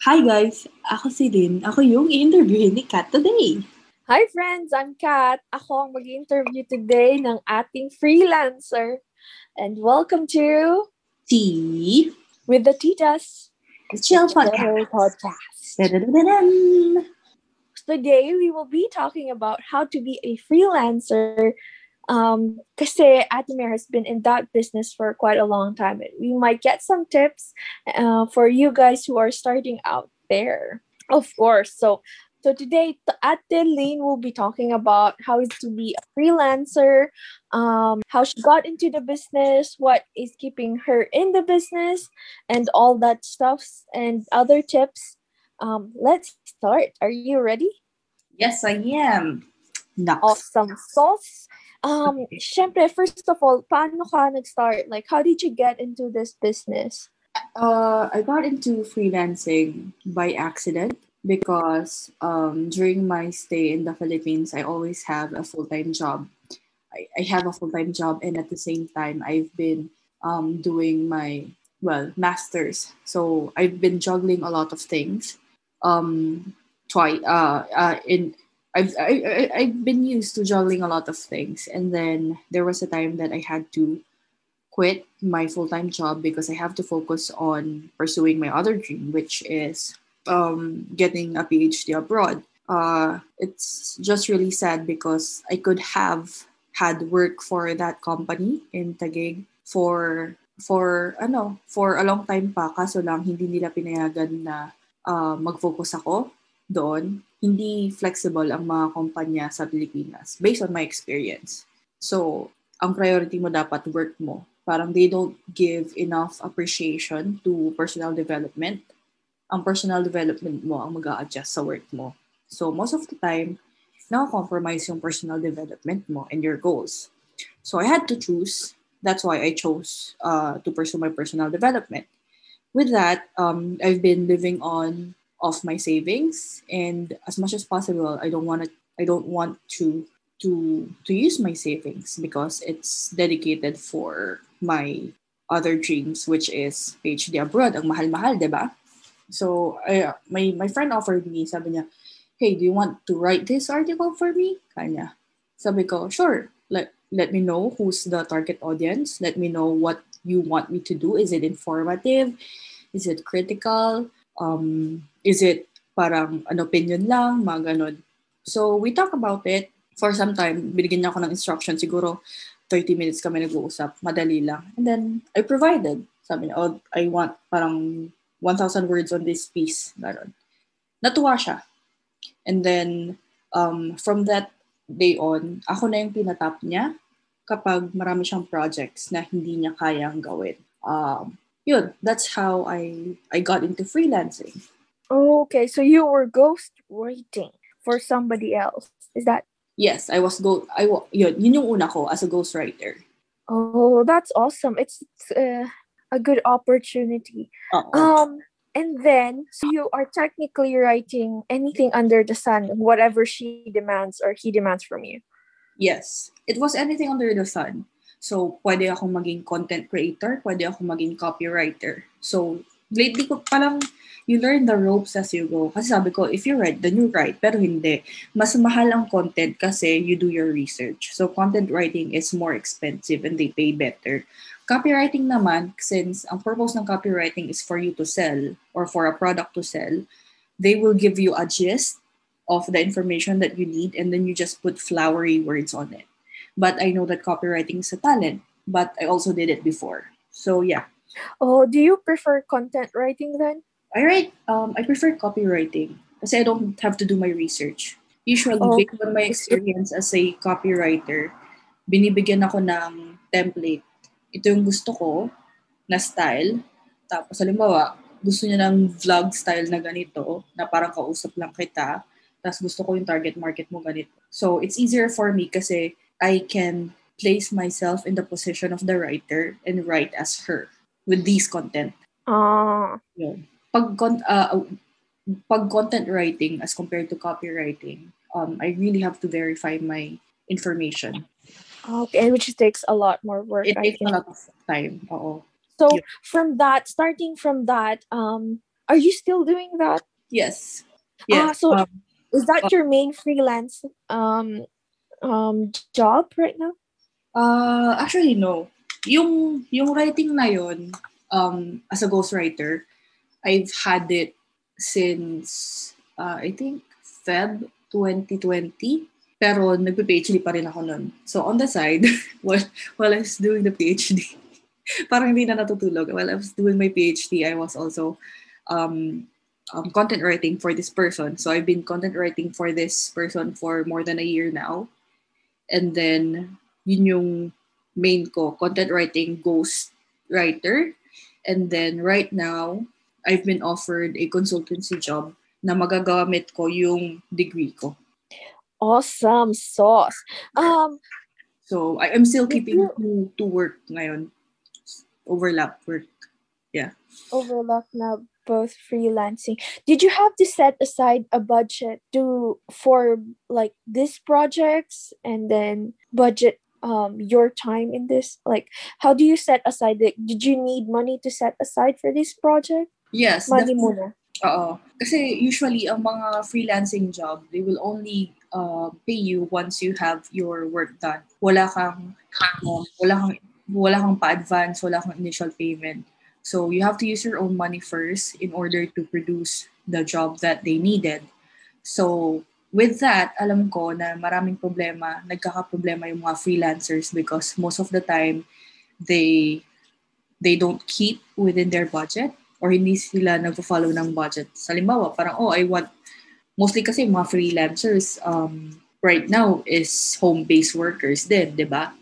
Hi guys! Ako si Lynn. Ako yung i-interviewin ni Kat today. Hi friends! I'm Kat. Ako ang mag-interview today ng ating freelancer. And welcome to Tea With the Titas Chill Chill Podcast. Podcast. Today we will be talking about how to be a freelancer. Um, kasi Ate Mare has been in that business for quite a long time. We might get some tips uh, for you guys who are starting out there. Of course. So so today Ate Lane will be talking about how is to be a freelancer, um, how she got into the business, what is keeping her in the business, and all that stuff and other tips. Um, let's start. Are you ready? Yes, I am. Naks. Awesome sauce. Um, syempre, first of all, paano ka nag-start? Like, how did you get into this business? Uh, I got into freelancing by accident because um, during my stay in the Philippines, I always have a full time job. I, I have a full time job, and at the same time, I've been um, doing my well masters. So I've been juggling a lot of things. Um, twice uh, uh, in I've I, I've been used to juggling a lot of things, and then there was a time that I had to quit my full time job because I have to focus on pursuing my other dream, which is um, getting a PhD abroad. Uh, it's just really sad because I could have had work for that company in Taguig for for ano for a long time pa. Kaso lang hindi nila pinayagan na uh, mag-focus ako doon hindi flexible ang mga kumpanya sa Pilipinas based on my experience so ang priority mo dapat work mo parang they don't give enough appreciation to personal development. Ang personal development mo ang mag adjust sa work mo. So most of the time, na-compromise yung personal development mo and your goals. So I had to choose. That's why I chose uh, to pursue my personal development. With that, um, I've been living on off my savings, and as much as possible, I don't want to. I don't want to to to use my savings because it's dedicated for my other dreams which is PhD abroad ang mahal-mahal 'di ba? So my my friend offered me sabi niya hey do you want to write this article for me? Kanya. Sabi ko sure let let me know who's the target audience. Let me know what you want me to do. Is it informative? Is it critical? Um is it parang an opinion lang mga ganun so we talk about it for some time, binigyan niya ako ng instruction, siguro 30 minutes kami nag-uusap, madali lang. And then, I provided. Sabi niya, oh, I want parang 1,000 words on this piece. Ganon. Natuwa siya. And then, um, from that day on, ako na yung pinatap niya kapag marami siyang projects na hindi niya kayang gawin. Um, yun, that's how I I got into freelancing. Okay, so you were ghost writing for somebody else. Is that Yes, I was go I wa- yun, yun yung una ko as a ghost writer. Oh, that's awesome. It's, it's uh, a good opportunity. Oo. Um, and then, so you are technically writing anything under the sun, whatever she demands or he demands from you. Yes. It was anything under the sun. So, pwede akong maging content creator, pwede akong maging copywriter. So, lately ko parang you learn the ropes as you go. Kasi sabi ko, if you write, then you write. Pero hindi. Mas mahal ang content kasi you do your research. So, content writing is more expensive and they pay better. Copywriting naman, since ang purpose ng copywriting is for you to sell or for a product to sell, they will give you a gist of the information that you need and then you just put flowery words on it. But I know that copywriting is a talent, but I also did it before. So yeah, Oh, do you prefer content writing then? I write. Um, I prefer copywriting kasi I don't have to do my research. Usually, Oh. based on my experience as a copywriter, binibigyan ako ng template. Ito yung gusto ko na style. Tapos, halimbawa, gusto niya ng vlog style na ganito, na parang kausap lang kita. Tapos gusto ko yung target market mo ganito. So, it's easier for me kasi I can place myself in the position of the writer and write as her with these content. Ah, Yun. Pag, con- uh, pag content writing as compared to copywriting, um, I really have to verify my information. okay, which takes a lot more work. It takes a lot of time. Oo. So Yeah. from that, starting from that, um, Are you still doing that? Yes. Ah, Yes. so um, is that uh, your main freelance um um job right now? Uh, actually, no. Yung, yung writing na yun, um, as a ghostwriter, I've had it since, uh, I think, Feb 2020. Pero nagpe-PhD pa rin ako nun. So, on the side, while, while I was doing the PhD, parang hindi na natutulog. While I was doing my PhD, I was also um, um, content writing for this person. So, I've been content writing for this person for more than a year now. And then, yun yung main ko, content writing ghost writer. And then right now, I've been offered a consultancy job na magagamit ko yung degree ko. Awesome sauce. Um, So I am still keeping you- two work ngayon. Overlap work. Yeah. Overlap now both freelancing. Did you have to set aside a budget to for like these projects and then budget um your time in this? Like how do you set aside the did you need money to set aside for this project? Yes. Money muna. Oo. Kasi usually, ang mga freelancing job, they will only uh, pay you once you have your work done. Wala kang, um, wala kang, wala kang pa-advance, wala kang initial payment. So you have to use your own money first in order to produce the job that they needed. So with that, alam ko na maraming problema, nagkakaproblema yung mga freelancers because most of the time, they they don't keep within their budget or hindi sila nagpo-follow ng budget. Sa limbawa, parang, oh, I want, mostly kasi mga freelancers um, right now is home-based workers din, di ba?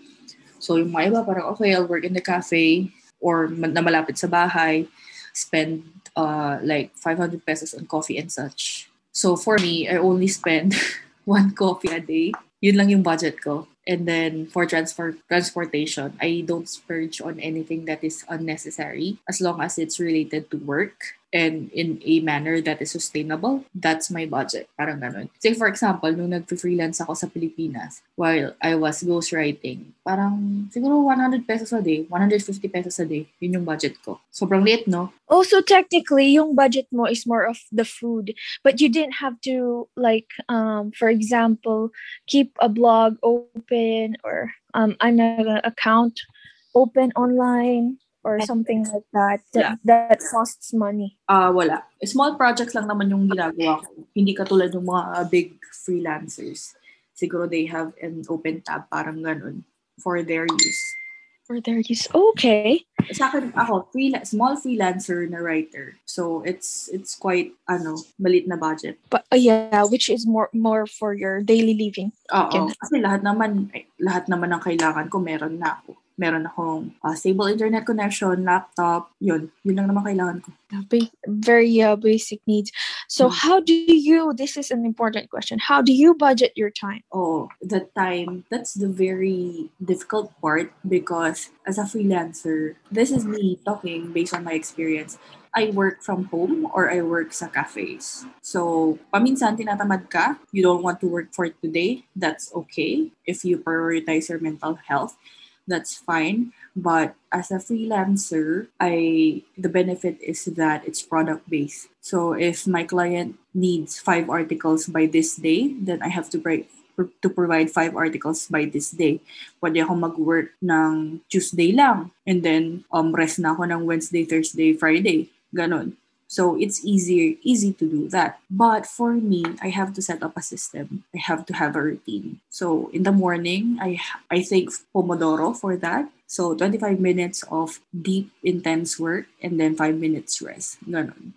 So yung mga iba, parang, okay, I'll work in the cafe or na malapit sa bahay, spend uh, like 500 pesos on coffee and such. So for me, I only spend one coffee a day. Yun lang yung budget ko. And then for transfer transportation, I don't splurge on anything that is unnecessary as long as it's related to work and in a manner that is sustainable. That's my budget. Parang ganun. Say for example, nung nag-freelance ako sa Pilipinas while I was ghostwriting, parang siguro 100 pesos a day, 150 pesos a day. Yun yung budget ko. Sobrang liit, no? Also technically yung budget mo is more of the food, but you didn't have to like um for example, keep a blog open or um an account open online or something like that that, that costs money. Ah, wala. Small projects lang naman yung ginagawa ko. Hindi katulad ng mga uh, big freelancers. Siguro they have an open tab, parang ganun, for their use. For their use. Okay. Sa akin, ako, freela- small freelancer na writer. So, it's it's quite, ano, malit na budget. But uh, yeah, which is more more for your daily living. Oo. Okay. Kasi lahat naman, eh, lahat naman ng kailangan ko, meron na ako. Meron akong uh, stable internet connection, laptop, yun. Yun lang naman kailangan ko. Ba- very uh, basic needs. So Mm. how do you this is an important question. How do you budget your time? Oh, the time, that's the very difficult part because as a freelancer, this is me talking based on my experience. I work from home or I work sa cafes. So, paminsan tinatamad ka, you don't want to work for today, that's okay. If you prioritize your mental health, that's fine. But as a freelancer, I the benefit is that it's product based. So if my client needs five articles by this day, then I have to break to provide five articles by this day. Pwede ako mag-work ng Tuesday lang. And then, um, rest na ako ng Wednesday, Thursday, Friday. Ganon. So it's easier, easy to do that. But for me, I have to set up a system. I have to have a routine. So in the morning, I I take Pomodoro for that. So 25 minutes of deep, intense work and then 5 minutes rest. Ganon.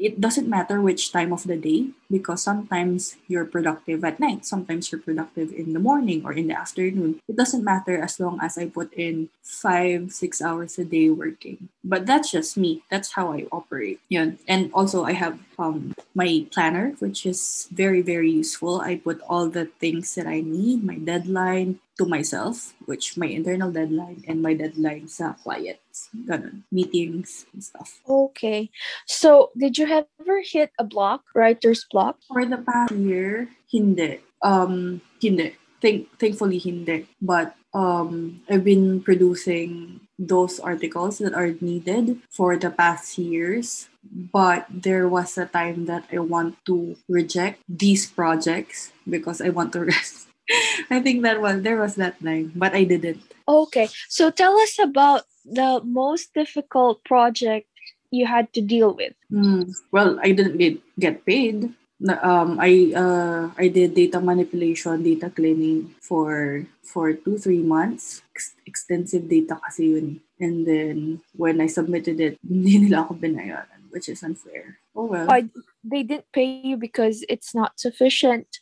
It doesn't matter which time of the day because sometimes you're productive at night, sometimes you're productive in the morning or in the afternoon. It doesn't matter as long as I put in five, six hours a day working. But that's just me. That's how I operate. Yeah. And also I have um my planner, which is very, very useful. I put all the things that I need, my deadline to myself, which my internal deadline and my deadline sa clients. Ganun. Meetings and stuff. Okay. So did you ever hit a block, writer's block? For the past year, hindi. Um, hindi. Thank, thankfully, hindi. But um, I've been producing those articles that are needed for the past years. But there was a time that I want to reject these projects because I want to rest. I think that was there was that time, but I didn't. Okay, so tell us about the most difficult project you had to deal with. Mm, well, I didn't get, get paid. Um, I uh, I did data manipulation, data cleaning for for two three months. Ex- extensive data kasi yun. And then when I submitted it, hindi nila ako binayaran, which is unfair. Oh well. They didn't pay you because it's not sufficient,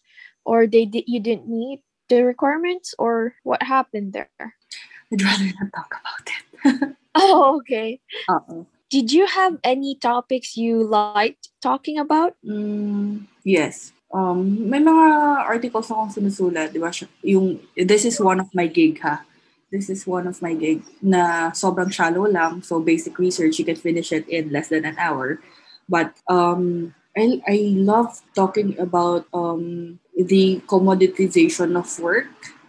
or they did you didn't meet the requirements, or what happened there? I'd rather not talk about it. Oh, okay. Uh-oh. Did you have any topics you liked talking about? Mm, yes. Um, may mga articles akong sinusulat, di ba? Yung, this is one of my gig, ha? This is one of my gig na sobrang shallow lang. So, basic research, you can finish it in less than an hour. But um, I, I love talking about um, the commoditization of work,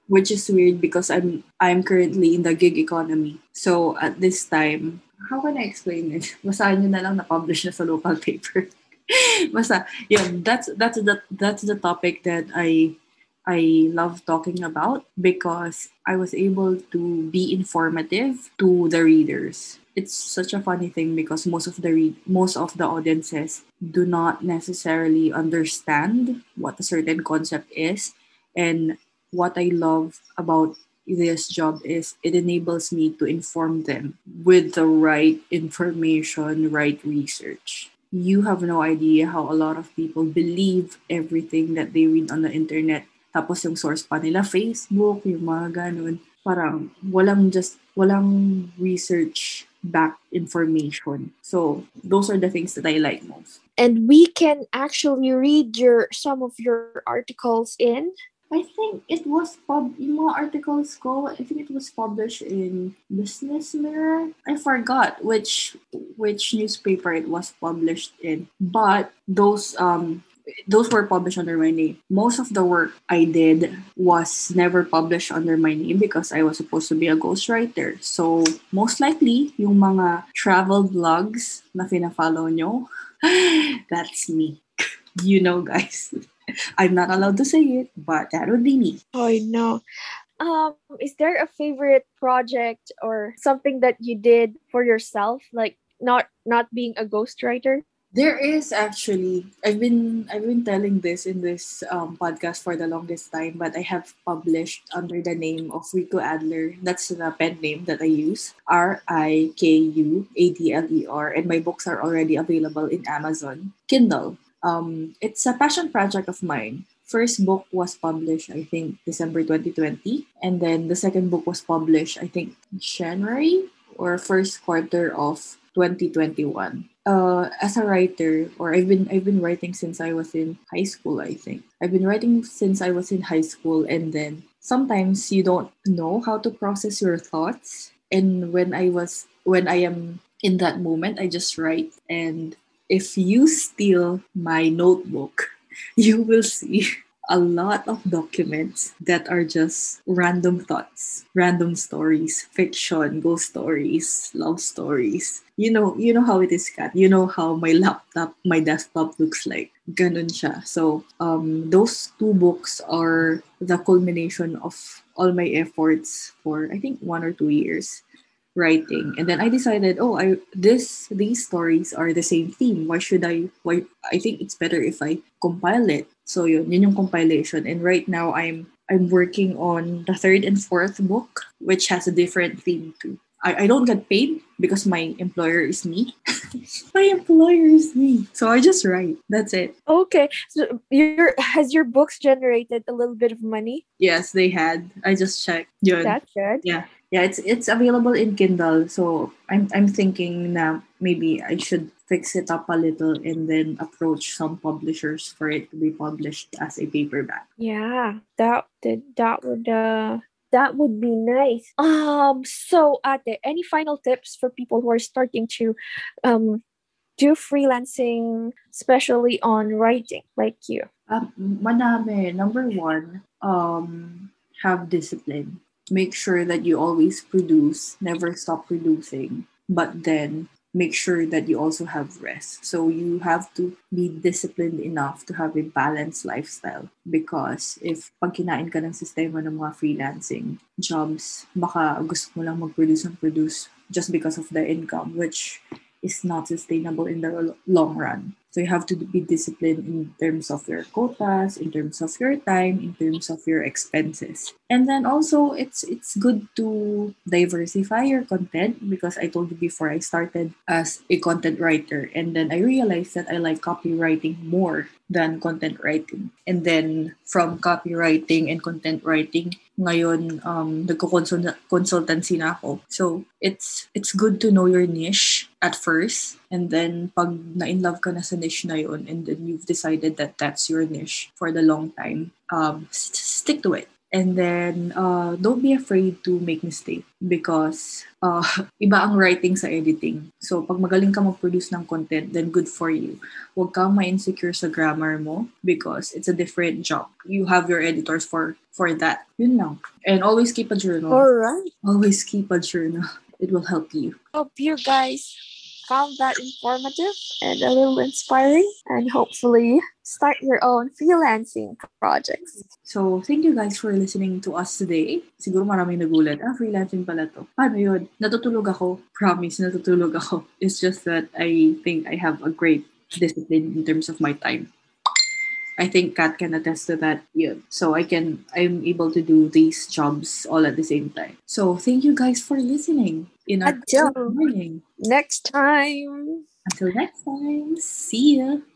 which is weird because I'm I'm currently in the gig economy. So, at this time, how can I explain it? Basahin nyo na lang na-publish na sa local paper. Basta, yeah, that's that's the that's the topic that I I love talking about because I was able to be informative to the readers. It's such a funny thing because most of the read most of the audiences do not necessarily understand what a certain concept is and what I love about this job is it enables me to inform them with the right information, right research. You have no idea how a lot of people believe everything that they read on the internet. Tapos yung source pa nila, Facebook, yung mga ganun. Parang walang just, walang research back information. So those are the things that I like most. And we can actually read your some of your articles in I think it was pub yung mga articles ko, I think it was published in Business Mirror. I forgot which which newspaper it was published in. But those um those were published under my name. Most of the work I did was never published under my name because I was supposed to be a ghostwriter. So, most likely, yung mga travel vlogs na fina-follow nyo, that's me. You know, guys. I'm not allowed to say it, but that would be me. Oh no. Um, is there a favorite project or something that you did for yourself, like not not being a ghostwriter? There is actually I've been I've been telling this in this um, podcast for the longest time, but I have published under the name of Riku Adler. That's the pen name that I use. R I K U A D L E R, and my books are already available in Amazon Kindle. Um, it's a passion project of mine. First book was published, I think, December 2020, and then the second book was published, I think, January or first quarter of 2021. Uh, as a writer, or I've been I've been writing since I was in high school. I think I've been writing since I was in high school, and then sometimes you don't know how to process your thoughts. And when I was when I am in that moment, I just write. And if you steal my notebook, you will see a lot of documents that are just random thoughts, random stories, fiction, ghost stories, love stories. You know, you know how it is, Kat. You know how my laptop, my desktop looks like. Ganun siya. So, um, those two books are the culmination of all my efforts for, I think, one or two years writing and then i decided oh i this these stories are the same theme why should i why i think it's better if i compile it so yun, yun yung compilation. And right now i'm i'm working on the third and fourth book which has a different theme too. I, I don't get paid because my employer is me. My employer is me. So i just write. That's it. Okay, so your has your books generated a little bit of money? yes they had. I just checked. Yun. That's good. yeah. Yeah it's it's available in kindle. So i'm i'm thinking na maybe i should fix it up a little and then approach some publishers for it to be published as a paperback Yeah, that that, that would uh that would be nice. Um so Ate, any final tips for people who are starting to um do freelancing especially on writing like you? um, madami number one um have discipline make sure that you always produce, never stop producing, but then make sure that you also have rest. So you have to be disciplined enough to have a balanced lifestyle because if pag kinain ka ng sistema ng mga freelancing jobs, baka gusto mo lang mag-produce and produce just because of the income, which is not sustainable in the long run. So you have to be disciplined in terms of your quotas, in terms of your time, in terms of your expenses. And then also it's it's good to diversify your content because I told you before I started as a content writer and then I realized that I like copywriting more than content writing. And then from copywriting and content writing, ngayon um nagko-consultancy na ako. So it's it's good to know your niche at first and then pag na-in love ka na sa niche na yun and then you've decided that that's your niche for the long time, um st- stick to it. And then, uh, don't be afraid to make mistake because uh, iba ang writing sa editing. So, pag magaling ka mag-produce ng content, then good for you. Huwag kang ma-insecure sa grammar mo because it's a different job. You have your editors for for that. Yun lang. And always keep a journal. All right. Always keep a journal. It will help you. Hope you guys found that informative and a little inspiring and hopefully start your own freelancing projects. So, thank you guys for listening to us today. Siguro maraming nagulat. Ah, freelancing pala to. Paano yun? Natutulog ako. Promise, natutulog ako. It's just that I think I have a great discipline in terms of my time. I think Kat can attest to that. Yeah. So I can I'm able to do these jobs all at the same time. So thank you guys for listening in our Until morning. next time. Until next time. See ya.